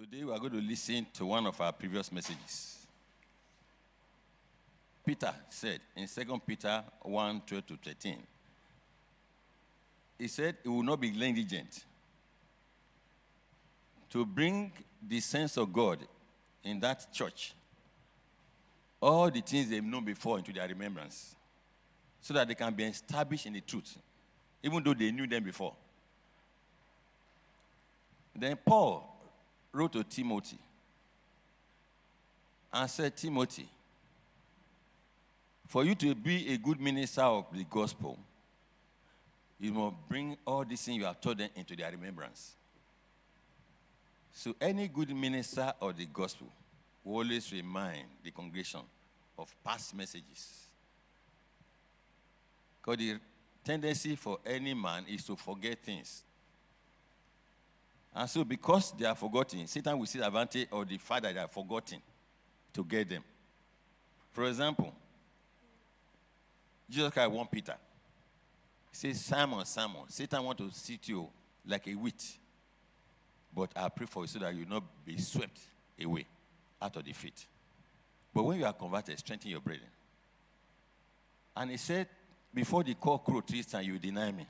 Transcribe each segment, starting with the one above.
Today we are going to listen to one of our previous messages. Peter said in 2 Peter 1 12 to 13, he said he will not be negligent to bring the sense of God in that church, all the things they've known before into their remembrance, so that they can be established in the truth, even though they knew them before. Then Paul wrote to Timothy and said, Timothy, for you to be a good minister of the gospel, you must bring all these things you have taught them into their remembrance. So, any good minister of the gospel will always remind the congregation of past messages. Because the tendency for any man is to forget things. And so, because they are forgotten, Satan will see the advantage of the fact that they are forgotten to get them. For example, Jesus Christ warned Peter. He says, Simon, Simon, Satan want to sit you like a wheat. But I pray for you so that you not be swept away out of the feet. But when you are converted, strengthen your brethren. And he said, Before the cock crow three times, you deny me.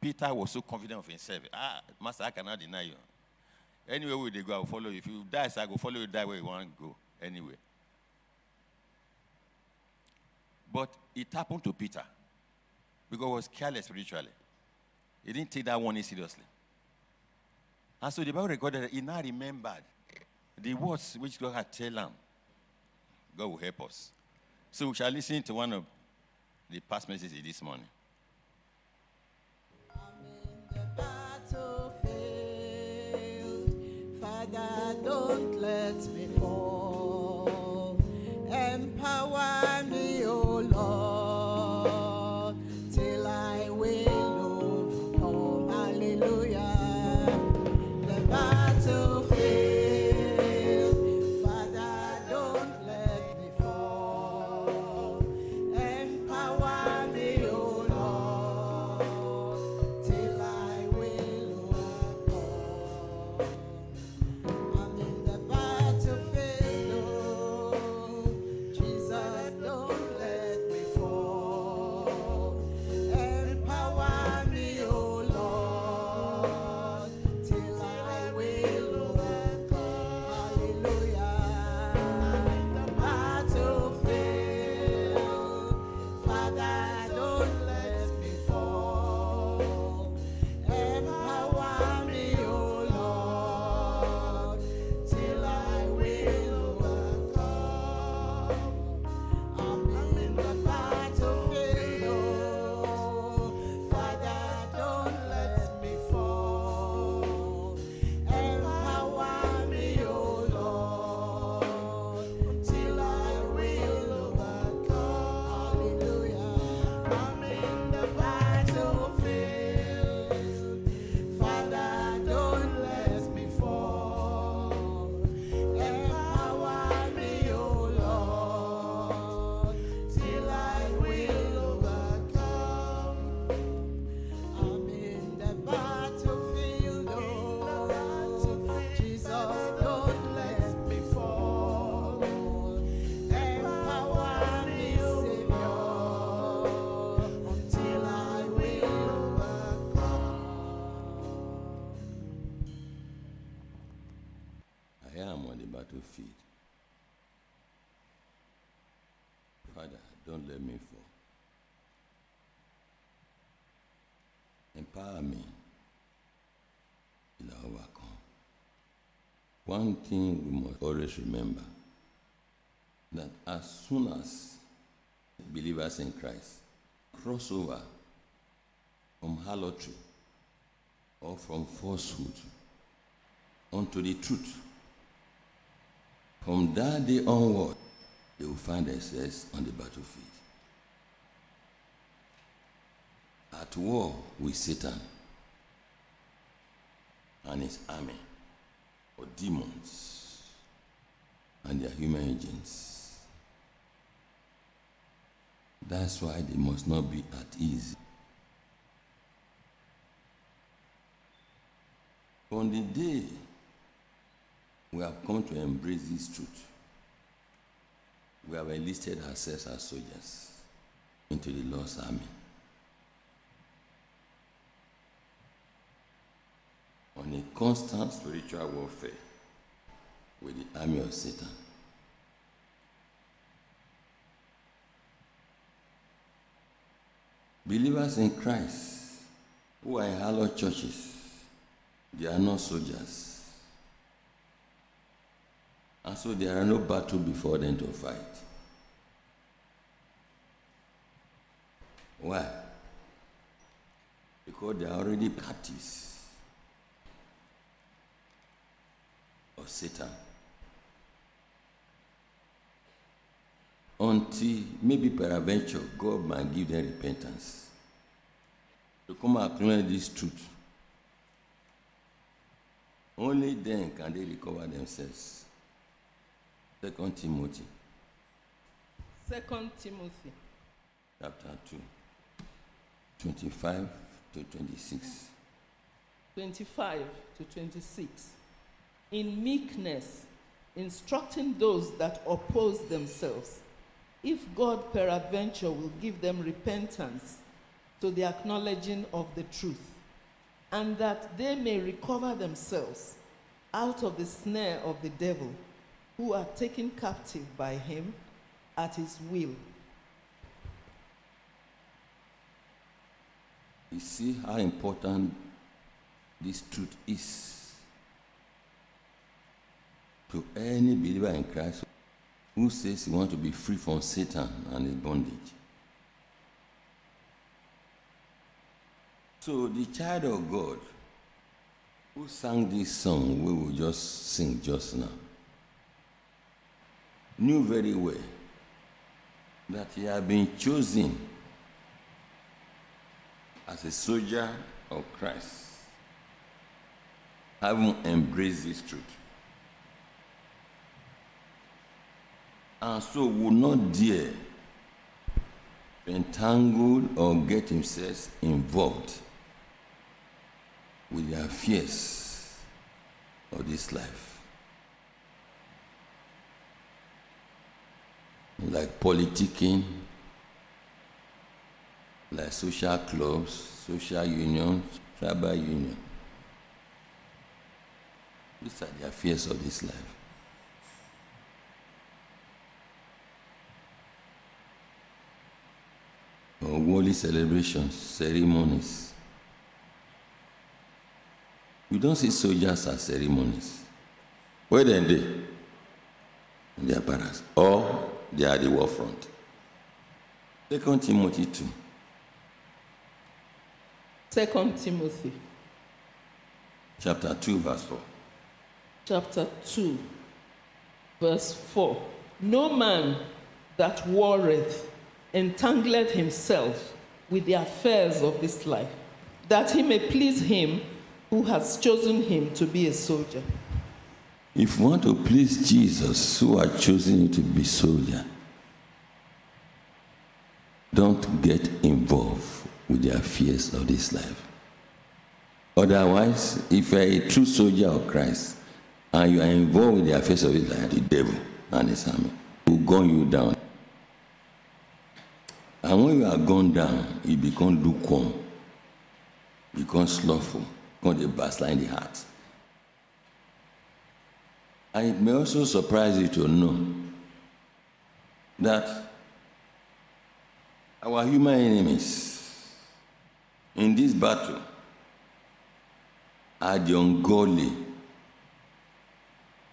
Peter was so confident of himself. Ah, Master, I cannot deny you. Anywhere where they go, I will follow you. If you die, I will follow you, die where you want to go. Anyway. But it happened to Peter because he was careless spiritually. He didn't take that warning seriously. And so the Bible recorded that he now remembered the words which God had told him. God will help us. So we shall listen to one of the past messages this morning. Father, don't One thing we must always remember that as soon as believers in Christ cross over from harlotry or from falsehood unto the truth, from that day onward, they will find themselves on the battlefield. At war with Satan and his army, or demons and their human agents. That's why they must not be at ease. On the day we have come to embrace this truth. We have enlisted ourselves as soldiers into the Lord's army. On a constant spiritual warfare with the army of Satan. Believers in Christ who are in hallowed churches, they are not soldiers. And so there are no battle before them to fight. Why? Because they are already captives Satan. Until maybe peradventure God might give them repentance. To come and acknowledge this truth. Only then can they recover themselves. Second Timothy Second Timothy chapter 2, 25 to 26. 25 to 26. In meekness, instructing those that oppose themselves, if God peradventure will give them repentance to the acknowledging of the truth, and that they may recover themselves out of the snare of the devil, who are taken captive by him at his will. You see how important this truth is to any believer in Christ who says he wants to be free from Satan and his bondage. So, the child of God who sang this song we will just sing just now knew very well that he had been chosen as a soldier of Christ, having embraced this truth. And so would not dare entangle or get himself involved with the affairs of this life. Like politicking, like social clubs, social unions, tribal union. These are the affairs of this life. Worldly celebrations, ceremonies. We don't see soldiers as ceremonies. Where then they? In their barracks. Or they are the war front. Second Timothy 2. Second Timothy chapter 2, verse 4. chapter 2, verse 4. No man that warreth entangleth himself with the affairs of this life, that he may please him who has chosen him to be a soldier. If you want to please Jesus, who has chosen you to be soldier, don't get involved with the affairs of this life. Otherwise, if you are a true soldier of Christ and you are involved with the affairs of this life, the devil and his army will gun you down. And when you are gone down, you become lukewarm, become slothful, become backslide in the heart. And it may also surprise you to know that our human enemies in this battle are the ungodly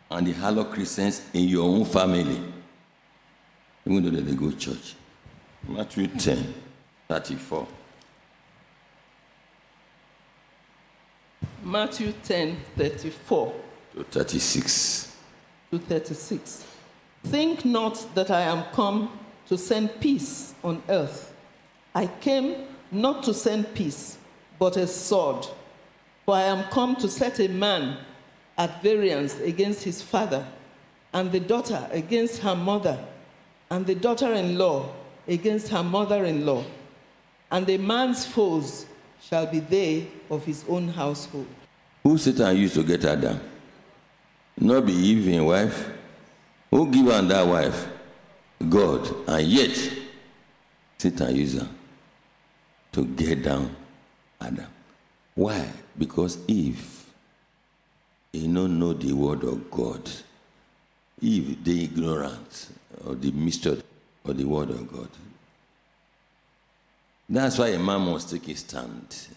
and the hollow Christians in your own family, even though they go church. Matthew 10, 34. Matthew 10 34 to 36. to 36. Think not that I am come to send peace on earth. I came not to send peace, but a sword. For I am come to set a man at variance against his father, and the daughter against her mother, and the daughter in law against her mother in law. And a man's foes shall be they of his own household. Who Satan used to get Adam? Not be Eve him wife. Who give am that wife? God. And yet, Satan use am to get down Adam. Why? Because Eve, he no know the word of God. Eve, the ignorant of the mystery of the word of God. That's why a man must take a stand.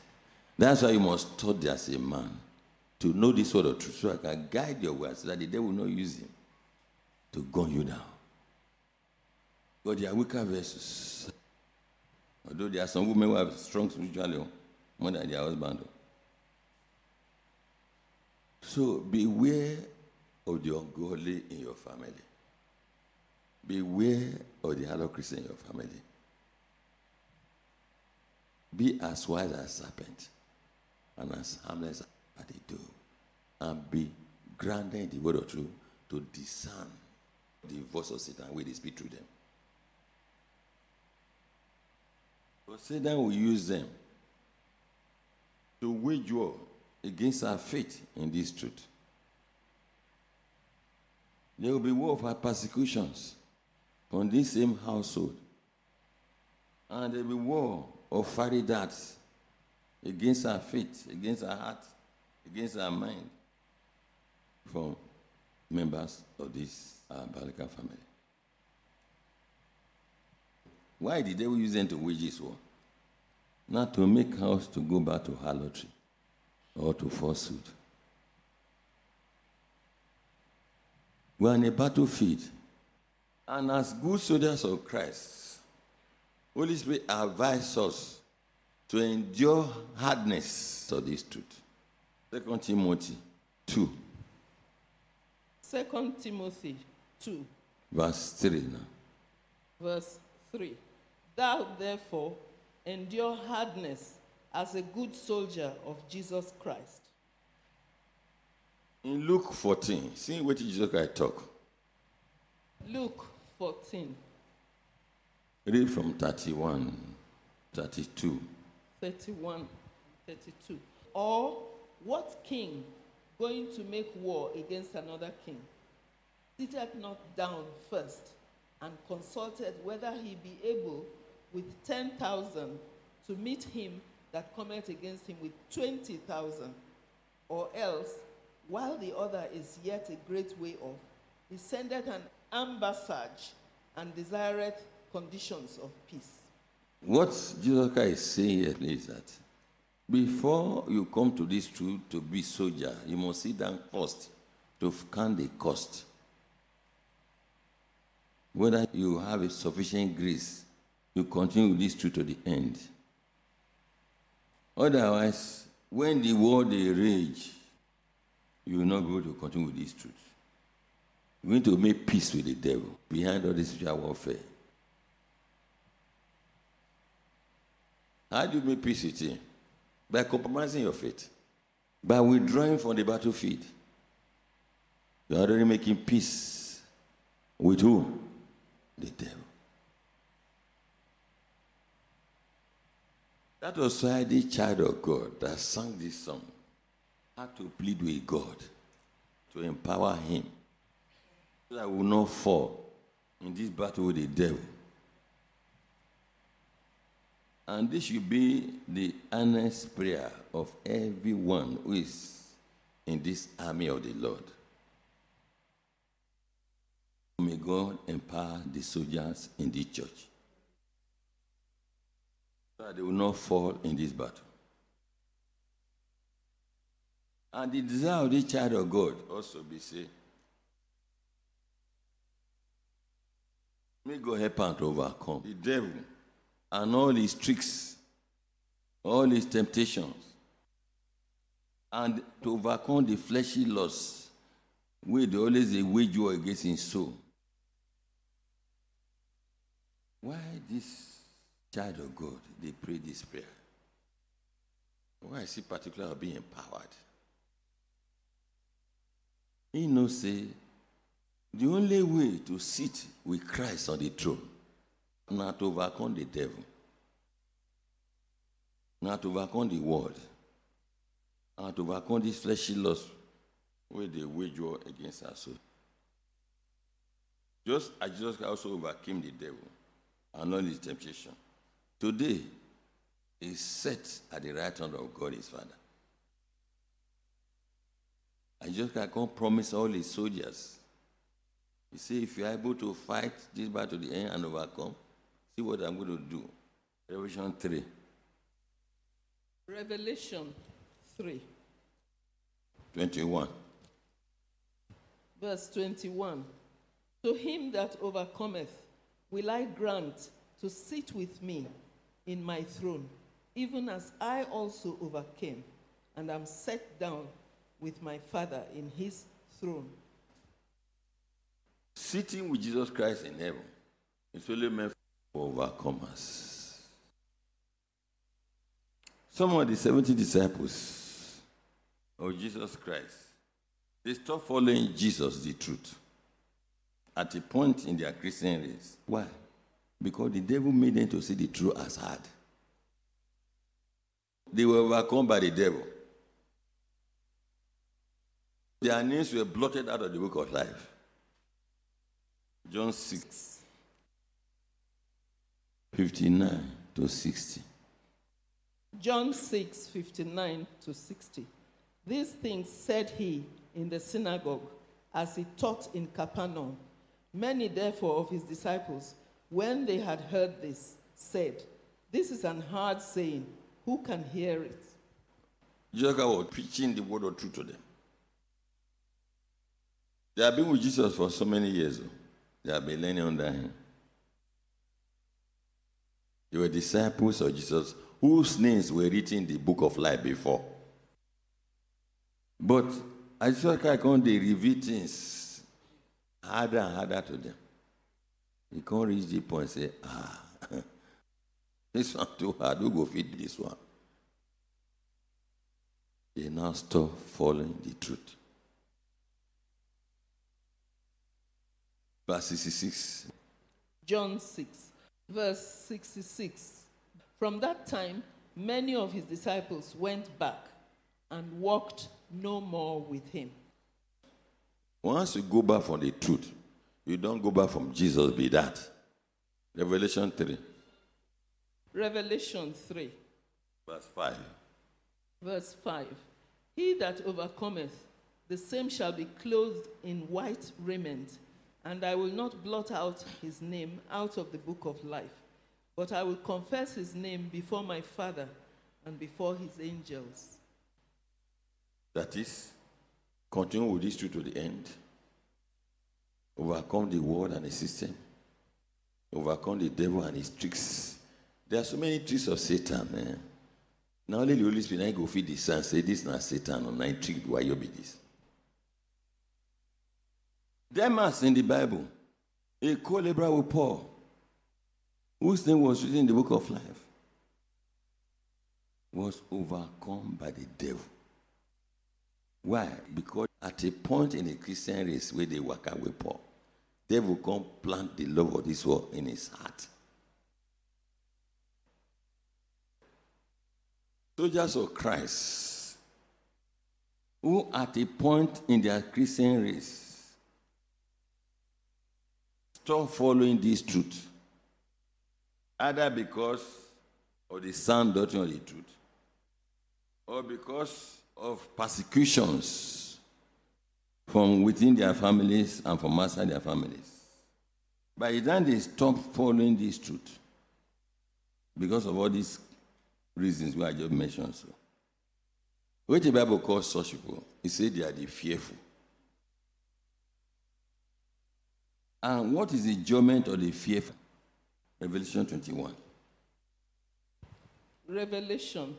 That's why you must study as a man to know this word of truth so I can guide your words so that the devil will not use him to gun you down. But there are weaker verses. Although there are some women who have strong spiritually oh, more than their husband. Oh. So beware of the ungodly in your family. Beware of the Christian in your family. Be as wise as a serpent and as harmless as they do. And be grounded in the word of truth to discern the voice of Satan where they speak through them. But Satan will use them to wage war against our faith in this truth. There will be war of our persecutions on this same household. And there will be war of fiery darts against our faith, against our heart, against our mind from members of this uh, biological family. Why did they use them to wage this war? Not to make us to go back to harlotry or to falsehood. We are in a battlefield. And as good soldiers of Christ, Holy Spirit advises us to endure hardness of this truth. Second Timothy 2. Second Timothy 2. Verse 3 now. Verse 3. Thou therefore endure hardness as a good soldier of Jesus Christ. In Luke 14, see what Jesus Christ talk. Luke 14. Read from 31, 32. 31, 32. Or what king going to make war against another king sitteth not down first and consulted whether he be able with 10,000 to meet him that cometh against him with 20,000, or else, while the other is yet a great way off, he sendeth an ambassage and desireth conditions of peace. What Jesus Christ is saying here is that before you come to this truth to be soldier, you must sit down first to count the cost. Whether you have a sufficient grace, you continue with this truth to the end. Otherwise, when the war they rage, you will not be able to continue with this truth. You're going to make peace with the devil behind all this spiritual warfare. How do you make peace with him? By compromising your faith. By withdrawing from the battlefield. You're already making peace with who? The devil. That was why the child of God that sang this song had to plead with God to empower him that will not fall in this battle with the devil. And this should be the earnest prayer of everyone who is in this army of the Lord. May God empower the soldiers in this church so that they will not fall in this battle. And the desire of the child of God also be say, may God help to overcome the devil and all his tricks, all his temptations, and to overcome the fleshy lusts, which always a wage war against his soul. Why this child of God, they pray this prayer. Why is he particular being empowered? He knows say the only way to sit with Christ on the throne, not to overcome the devil, not to overcome the world, not to overcome this fleshy lust, where they wage war against us. So, just as Jesus also overcame the devil and all his temptation, today is set at the right hand of God his Father. And Jesus can't promise all his soldiers. He said, if you're able to fight this battle to the end and overcome, see what I'm going to do. Revelation 3. Revelation 3, 21. verse 21. To him that overcometh will I grant to sit with me in my throne, even as I also overcame and am set down with my Father in his throne. Sitting with Jesus Christ in heaven is only meant for overcomers. Some of the 70 disciples of Jesus Christ, they stopped following Jesus, the truth, at a point in their Christian race. Why? Because the devil made them to see the truth as hard. They were overcome by the devil. Their names were blotted out of the book of life. John 6, 59 to 60. John 6, 59 to 60. These things said he in the synagogue as he taught in Capernaum. Many, therefore, of his disciples, when they had heard this, said, This is an hard saying. Who can hear it? Jesus was preaching the word of truth to them. They have been with Jesus for so many years. They have been learning under him. They were disciples of Jesus whose names were written in the book of life before. But Jesus Christ come, they reveal things harder and harder to them. He can't reach the point say, ah, this one too hard, who go fit this one? They now stop following the truth. Verse 66. John 6, verse 66. From that time, many of his disciples went back and walked no more with him. Once you go back from the truth, you don't go back from Jesus, be that. Revelation 3, Revelation 3, verse 5. verse 5. He that overcometh, the same shall be clothed in white raiment, and I will not blot out his name out of the book of life, but I will confess his name before my Father and before his angels. That is, continue with this truth to the end. Overcome the world and the system. Overcome the devil and his tricks. There are so many tricks of Satan, man. Now only the Holy Spirit I go feed the son, say this not Satan or nine trick why you be this. Demas in the Bible, a co-laborer with Paul, whose name was written in the book of life, was overcome by the devil. Why? Because at a point in the Christian race where they work out with Paul, devil come plant the love of this world in his heart. Soldiers of Christ, who at a point in their Christian race stop following this truth, either because of the sound doctrine of the truth, or because of persecutions from within their families and from outside their families. By the time they stop following this truth, because of all these reasons why I just mentioned so. What the Bible calls such people, it says they are the fearful. And what is the judgment of the fearful? Revelation 21. Revelation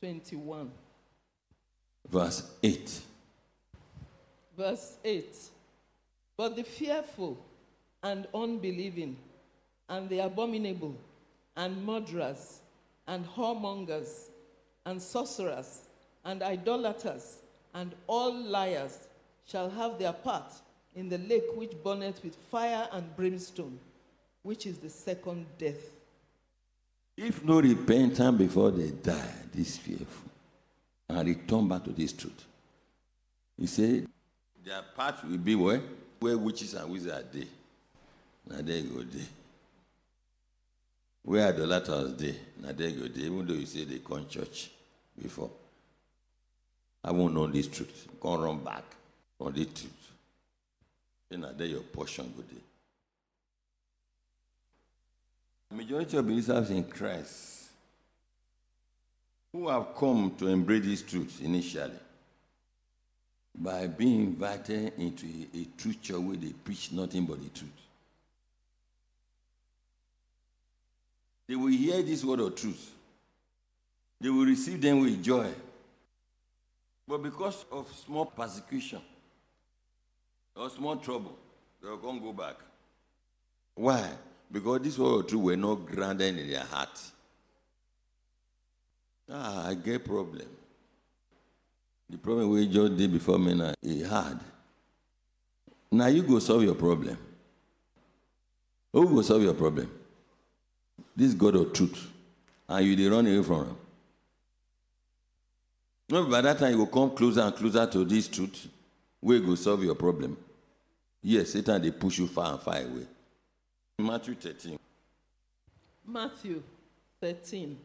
21, verse 8. verse 8. But the fearful and unbelieving, and the abominable, and murderers, and whoremongers, and sorcerers, and idolaters, and all liars shall have their part in the lake which burneth with fire and brimstone, which is the second death. If no repentance before they die, this fearful, and return back to this truth. He said, Their path will be where? Where witches and wizards are they. Now there you go there. Where idolaters they. Now there you go there. Even though you say they come church before. I won't know this truth. Can't run back on this truth. Then there your portion go there. Majority of believers in Christ who have come to embrace this truth initially by being invited into a, a true church where they preach nothing but the truth. They will hear this word of truth. They will receive them with joy. But because of small persecution or more trouble, they will come go back. Why? Because this word of truth were not grounded in their heart. Ah, I get problem. The problem we just did before me now, it had. Now you go solve your problem. Who will solve your problem? This God of truth. And you they run away from him. No, by that time you will come closer and closer to this truth. Where go solve your problem. Yes, Satan they push you far and far away. Matthew 13. Matthew 13.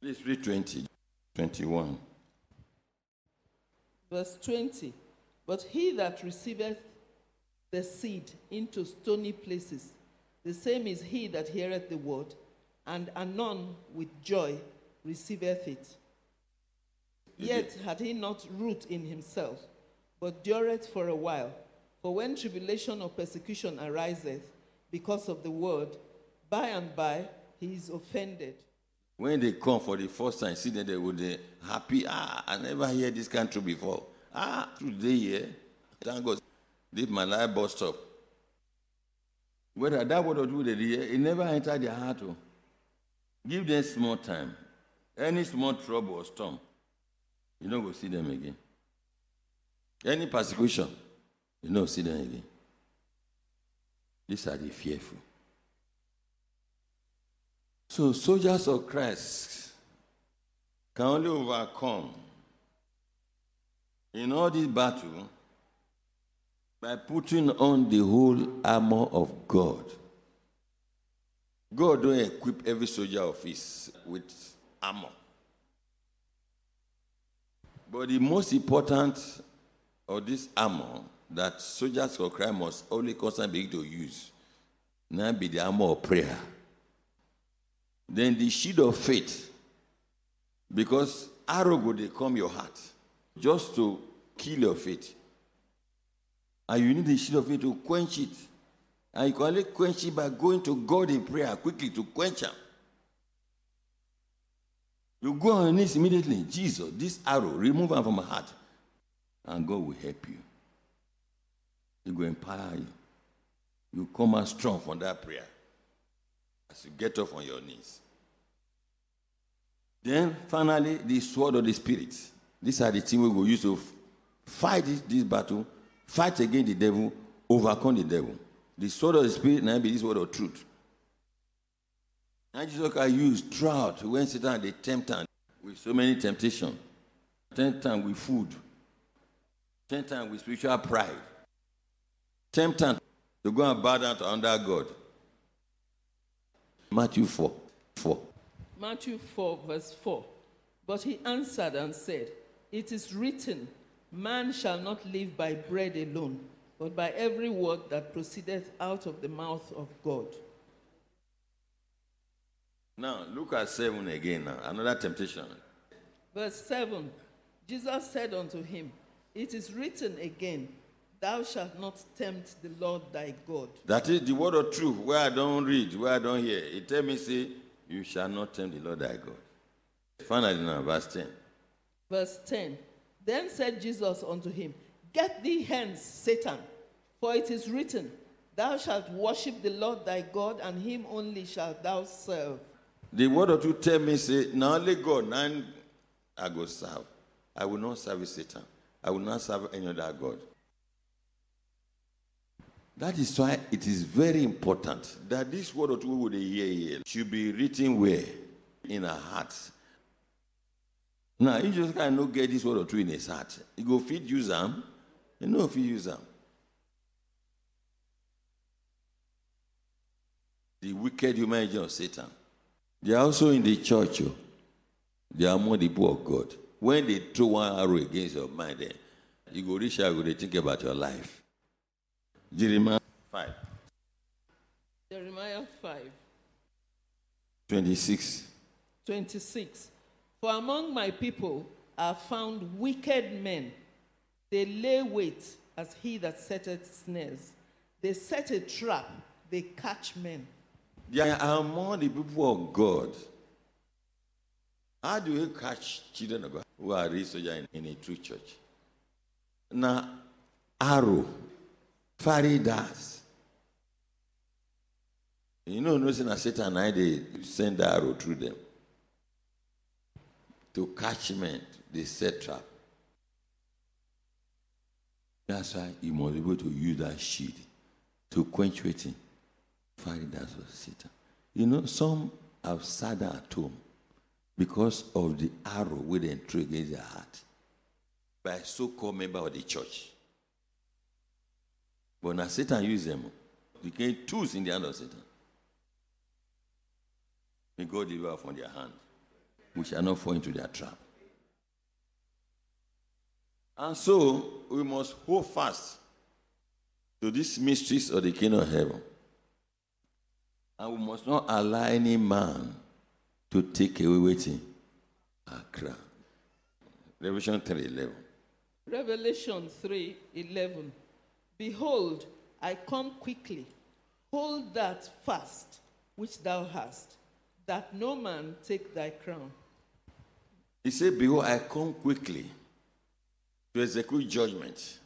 Please read 20, 21. Verse 20. But he that receiveth the seed into stony places, the same is he that heareth the word, and anon with joy receiveth it. Yet had he not root in himself, but dureth for a while. For when tribulation or persecution ariseth because of the word, by and by he is offended. When they come for the first time, see that they would be happy. Ah, I never hear this country before. Ah, today, yeah. Thank God. This my life bus stop. Whether that word or do they hear, it never entered their heart. Oh. Give them small time. Any small trouble or storm, you don't go see them again. Any persecution, you don't see them again. These are the fearful. So soldiers of Christ can only overcome in all this battle by putting on the whole armor of God. God don't equip every soldier of his with armor. But the most important of this armor that soldiers for crime must only constantly be to use now be the armor of prayer. Then the shield of faith. Because arrow they come your heart just to kill your faith. And you need the shield of faith to quench it. And you can only quench it by going to God in prayer quickly to quench it. You go on your knees immediately. Jesus, this arrow, remove it from my heart. And God will help you. He will empower you. You come out strong from that prayer as you get off on your knees. Then finally, the sword of the spirit. These are the things we will use to fight this, this battle, fight against the devil, overcome the devil. The sword of the spirit now be this word of truth. And Jesus can use throughout when Satan they tempt him with so many temptations. Times with food. Times with spiritual pride. Tempt him to go and bow down to under God. Matthew 4. 4. Matthew 4, verse 4. But he answered and said, It is written, Man shall not live by bread alone, but by every word that proceedeth out of the mouth of God. Now, look at 7 again now. Another temptation. Verse 7 Jesus said unto him, It is written again, Thou shalt not tempt the Lord thy God. That is the word of truth, where I don't read, where I don't hear. It tell me, say, You shall not tempt the Lord thy God. Finally, now, verse 10. Verse 10 Then said Jesus unto him, Get thee hence, Satan, for it is written, Thou shalt worship the Lord thy God, and him only shalt thou serve. The word of truth tell me, say, Now only God, now I go serve. I will not serve Satan. I will not serve any other God. That is why it is very important that this word truth we hear here should be written where? In our hearts. Now, you just cannot get this word of truth in his heart. You go feed you them, You know if you use them. The wicked human agent of Satan. They are also in the church. Oh. They are among the people of God. When they throw one arrow against your mind, then you go reach out, go think about your life. Jeremiah 5. Jeremiah 5. 26. 26. For among my people are found wicked men. They lay wait as he that setteth snares. They set a trap, they catch men. They are among the people of God. How do you catch children of God who are raised in, in a true church? Now, arrow, faridas. You know, no sin Satan, I they send the arrow through them to catch men, they set trap. That's why you must be able to use that shield to quench waiting. That was Satan. You know, some have sat at home because of the arrow with the threw against their heart by so-called member of the church. But now Satan used them. Became tools in the hand of Satan. May God deliver from their hand. We shall not fall into their trap. And so we must hold fast to these mysteries of the kingdom of heaven. And we must not allow any man to take away waiting our crown. Revelation 3:11. Revelation 3:11. Behold, I come quickly. Hold that fast which thou hast, that no man take thy crown. He said, Behold, I come quickly to execute judgment.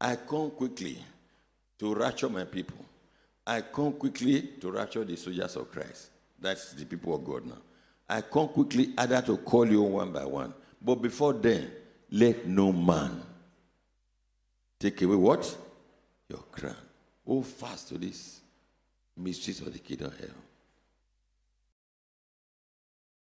I come quickly to rapture my people. I come quickly to rapture the soldiers of Christ. That's the people of God now. I come quickly either to call you one by one. But before then, let no man take away what? Your crown. Hold fast to this mysteries of the kingdom of heaven.